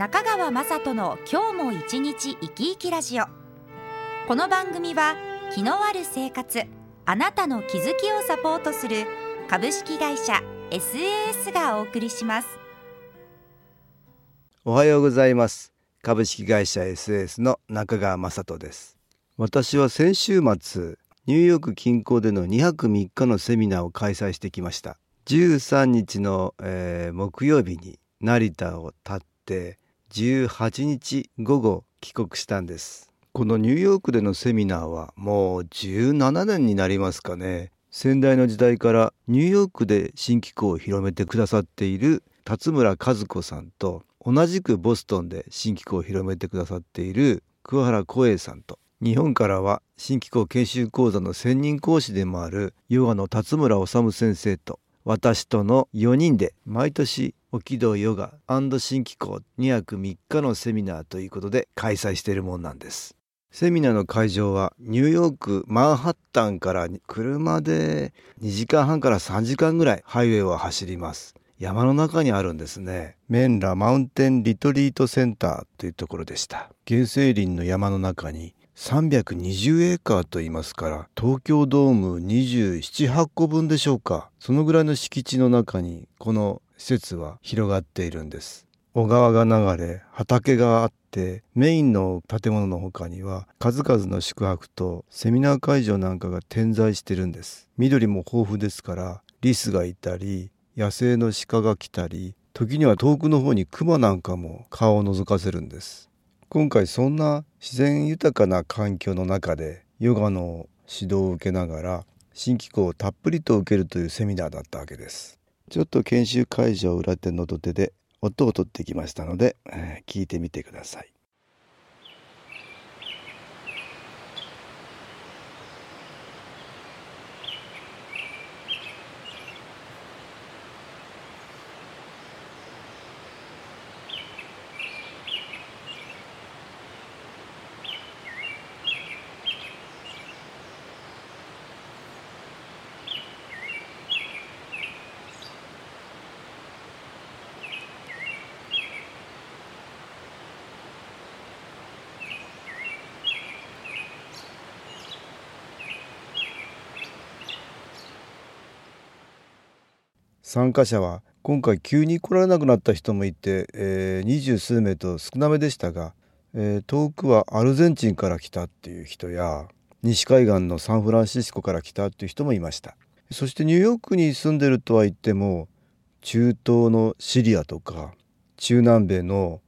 中川雅人の今日も一日生き生きラジオ。この番組は気のある生活あなたの気づきをサポートする株式会社 SAS がお送りします。おはようございます。株式会社 SAS の中川雅人です。私は先週末ニューヨーク近郊での2泊3日のセミナーを開催してきました。13日の、えー、木曜日に成田を立って18日午後帰国したんです。このニューヨークでのセミナーはもう17年になりますかね。先代の時代からニューヨークで新機構を広めてくださっている辰村和子さんと同じくボストンで新機構を広めてくださっている桑原光栄さんと日本からは新機構研修講座の専任講師でもあるヨガの辰村治先生と私との4人で毎年沖道ヨガ新機構2泊3日のセミナーということで開催しているもんなんです。セミナーの会場はニューヨークマンハッタンから車で2時間半から3時間ぐらいハイウェイを走ります。山の中にあるんですね。メンラマウンテンリトリートセンターというところでした。原生林の山の中に320エーカーと言いますから東京ドーム278個分でしょうかそのぐらいの敷地の中にこの施設は広がっているんです。小川が流れ畑があってメインの建物の他には数々の宿泊とセミナー会場なんかが点在してるんです。緑も豊富ですからリスがいたり野生の鹿が来たり時には遠くの方にクマなんかも顔を覗かせるんです。今回そんな自然豊かな環境の中でヨガの指導を受けながら新機構をたっぷりと受けるというセミナーだったわけです。ちょっと研修会場裏手の土手で音を取ってきましたので、えー、聞いてみてください。参加者は今回急に来られなくなった人もいて、えー、二十数名と少なめでしたが、えー、遠くはアルゼンチンから来たっていう人や西海岸のサンフランシスコから来たっていう人もいました。そしてニューヨークに住んでるとは言っても中東のシリアとか中南米の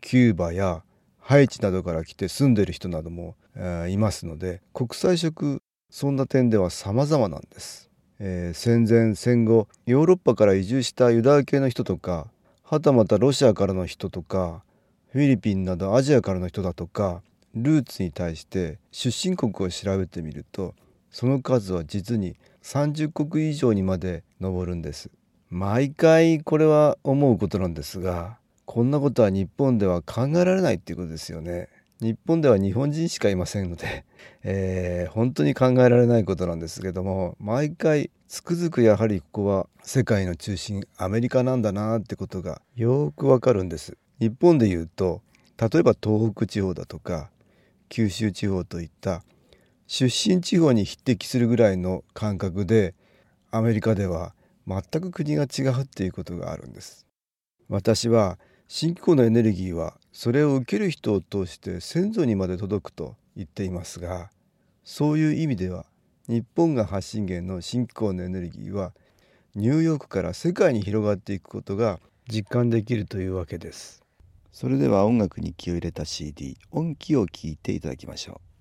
キューバやハイチなどから来て住んでる人なども、えー、いますので国際色そんな点では様々なんです。えー、戦前戦後ヨーロッパから移住したユダヤ系の人とかはたまたロシアからの人とかフィリピンなどアジアからの人だとかルーツに対して出身国を調べてみるとその数は実に30国以上にまで上るんです。毎回これは思うことなんですがこんなことは日本では考えられないっていうことですよね。日本では日本人しかいませんので、えー、本当に考えられないことなんですけども毎回つくづくやはりここは世界の中心アメリカなんだなってことがよくわかるんです。日本でいうと例えば東北地方だとか九州地方といった出身地方に匹敵するぐらいの感覚でアメリカでは全く国が違うっていうことがあるんです。私は信仰のエネルギーはそれを受ける人を通して先祖にまで届くと言っていますがそういう意味では日本が発信源の信仰のエネルギーはニューヨークから世界に広がっていくことが実感できるというわけです。それでは音楽に気を入れた CD 音機を聞いていただきましょう。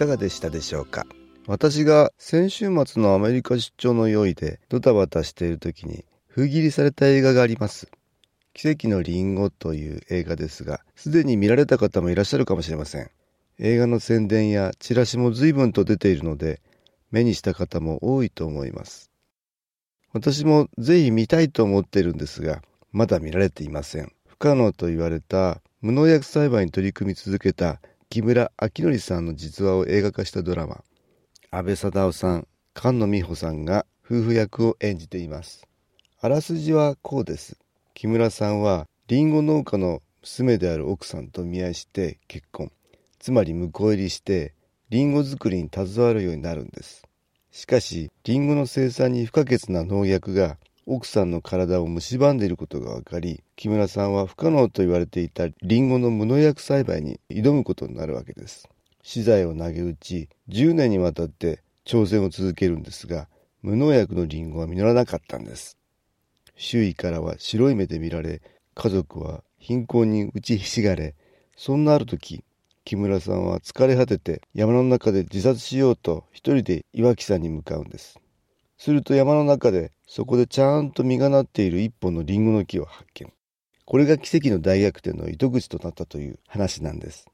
かがでしたでしょうか？私が先週末のアメリカ出張の用意でドタバタしている時に封切りされた映画があります。奇跡のリンゴという映画ですがすでに見られた方もいらっしゃるかもしれません。映画の宣伝やチラシも随分と出ているので目にした方も多いと思います。私もぜひ見たいと思っているんですがまだ見られていません。不可能と言われた無農薬栽培に取り組み続けた木村明則さんの実話を映画化したドラマ安倍貞夫さん菅野美穂さんが夫婦役を演じています。あらすじはこうです。木村さんはリンゴ農家の娘である奥さんと見合いして結婚。つまり婿入りしてリンゴ作りに携わるようになるんです。しかしリンゴの生産に不可欠な農薬が奥さんの体を蝕んでいることが分かり木村さんは不可能と言われていたリンゴの無農薬栽培に挑むことになるわけです。資材を投げ打ち10年にわたって挑戦を続けるんですが無農薬のリンゴは実らなかったんです。周囲からは白い目で見られ家族は貧困に打ちひしがれそんなある時木村さんは疲れ果てて山の中で自殺しようと一人で岩木山に向かうんです。すると山の中でそこでちゃんと実がなっている一本のリンゴの木を発見。これが奇跡の大逆転の糸口となったという話なんです。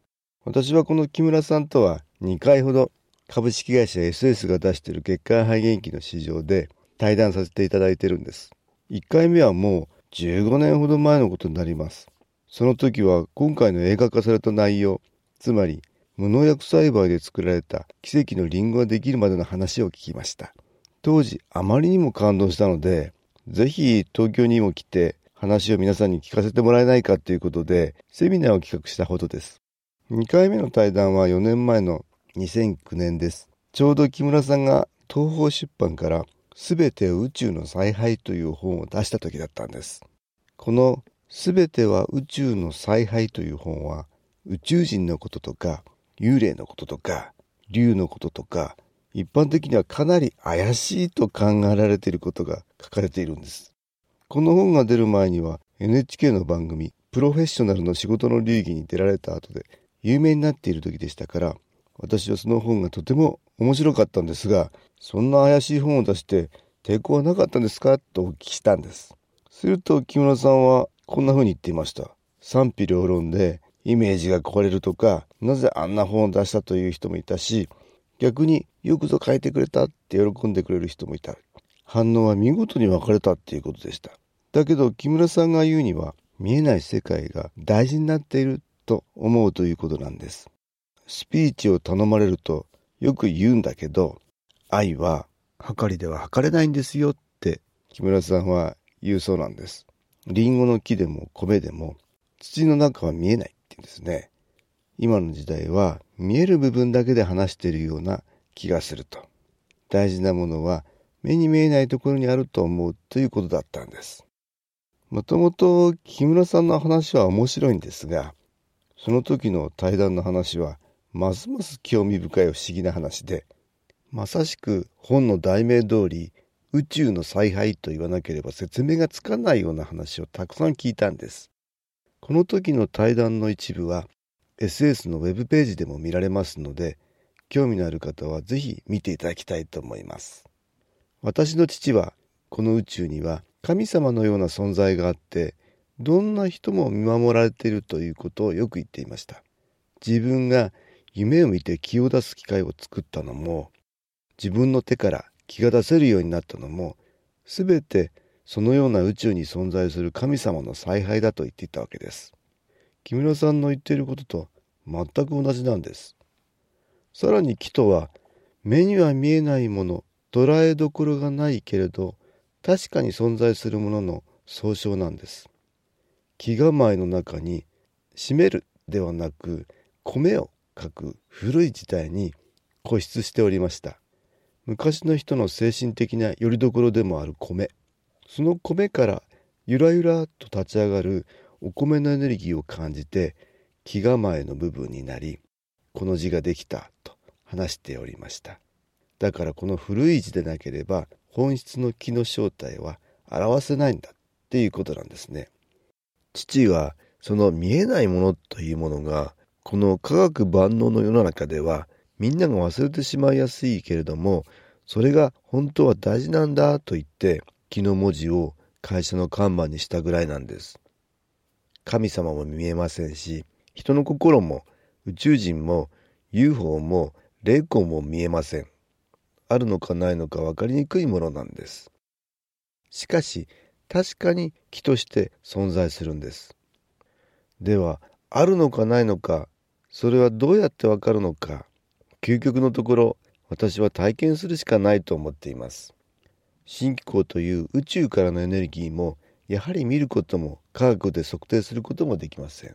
私はこの木村さんとは2回ほど株式会社 SS が出している月間肺元気の市場で対談させていただいてるんです。1回目はもう15年ほど前のことになります。その時は今回の映画化された内容つまり無農薬栽培で作られた奇跡のリンゴができるまでの話を聞きました。当時あまりにも感動したのでぜひ東京にも来て話を皆さんに聞かせてもらえないかということでセミナーを企画したほどです。2回目の対談は4年前の2009年です。ちょうど木村さんが東方出版から全て宇宙の采配という本を出した時だったんです。この全ては宇宙の采配という本は宇宙人のこととか幽霊のこととか竜のこととか一般的にはかなり怪しいと考えられていることが書かれているんです。この本が出る前には NHK の番組プロフェッショナルの仕事の流儀に出られた後で有名になっている時でしたから私はその本がとても面白かったんですがそんな怪しい本を出して抵抗はなかったんですかとお聞きしたんです。すると木村さんはこんな風に言っていました。賛否両論でイメージが壊れるとかなぜあんな本を出したという人もいたし逆によくぞ書いてくれたって喜んでくれる人もいた。反応は見事に分かれたっていうことでした。だけど木村さんが言うには見えない世界が大事になっていると思うということなんです。スピーチを頼まれるとよく言うんだけど愛は測りでは測れないんですよって木村さんは言うそうなんです。リンゴの木でも米でも土の中は見えないって言うんですね。今の時代は見える部分だけで話しているような気がすると。大事なものは目に見えないところにあると思うということだったんです。もともと木村さんの話は面白いんですがその時の対談の話はますます興味深い不思議な話でまさしく本の題名通り宇宙の采配と言わなければ説明がつかないような話をたくさん聞いたんです。この時の対談の一部は SS のウェブページでも見られますので興味のある方はぜひ見ていただきたいと思います。私の父はこの宇宙には神様のような存在があってどんな人も見守られているということをよく言っていました。自分が夢を見て気を出す機会を作ったのも自分の手から気が出せるようになったのも全てそのような宇宙に存在する神様の采配だと言っていたわけです。木村さんの言っていることと全く同じなんです。さらに木とは目には見えないもの捉えどころがないけれど確かに存在するものの総称なんです。木構えの中に「締める」ではなく米を書く古い時代に固執しておりました。昔の人の精神的な拠り所でもある米。その米からゆらゆらと立ち上がるお米のエネルギーを感じて気構えの部分になりこの字ができたと話しておりました。だからこの古い字でなければ本質の気の正体は表せないんだっていうことなんですね。父はその見えないものというものがこの科学万能の世の中ではみんなが忘れてしまいやすいけれどもそれが本当は大事なんだと言って木の文字を会社の看板にしたぐらいなんです。神様も見えませんし人の心も宇宙人も UFO も霊魂も見えません。あるのかないのか分かりにくいものなんです。しかし確かに木として存在するんです。ではあるのかないのかそれはどうやってわかるのか究極のところ私は体験するしかないと思っています。新機構という宇宙からのエネルギーもやはり見ることも科学で測定することもできません。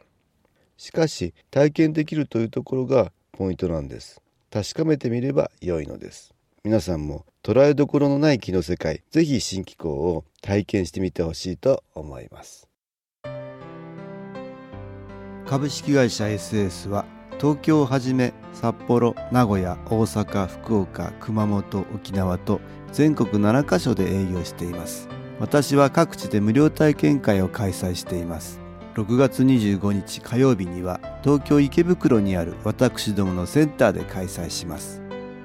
しかし体験できるというところがポイントなんです。確かめてみれば良いのです。皆さんも捉えどころのない木の世界ぜひ新機構を体験してみてほしいと思います。株式会社 SS は東京をはじめ札幌名古屋大阪福岡熊本沖縄と全国7カ所で営業しています。私は各地で無料体験会を開催しています。6月25日火曜日には東京池袋にある私どものセンターで開催します。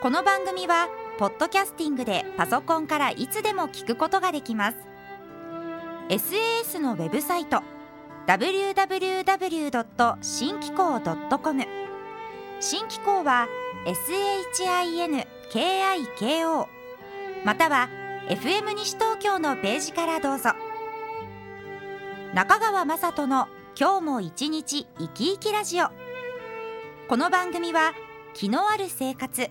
この番組はポッドキャスティングでパソコンからいつでも聞くことができます。SAS のウェブサイト www. 新機構 .com 新機構は SHINKIKO または FM 西東京のページからどうぞ。中川雅人の今日も一日生き生きラジオ。この番組は気のある生活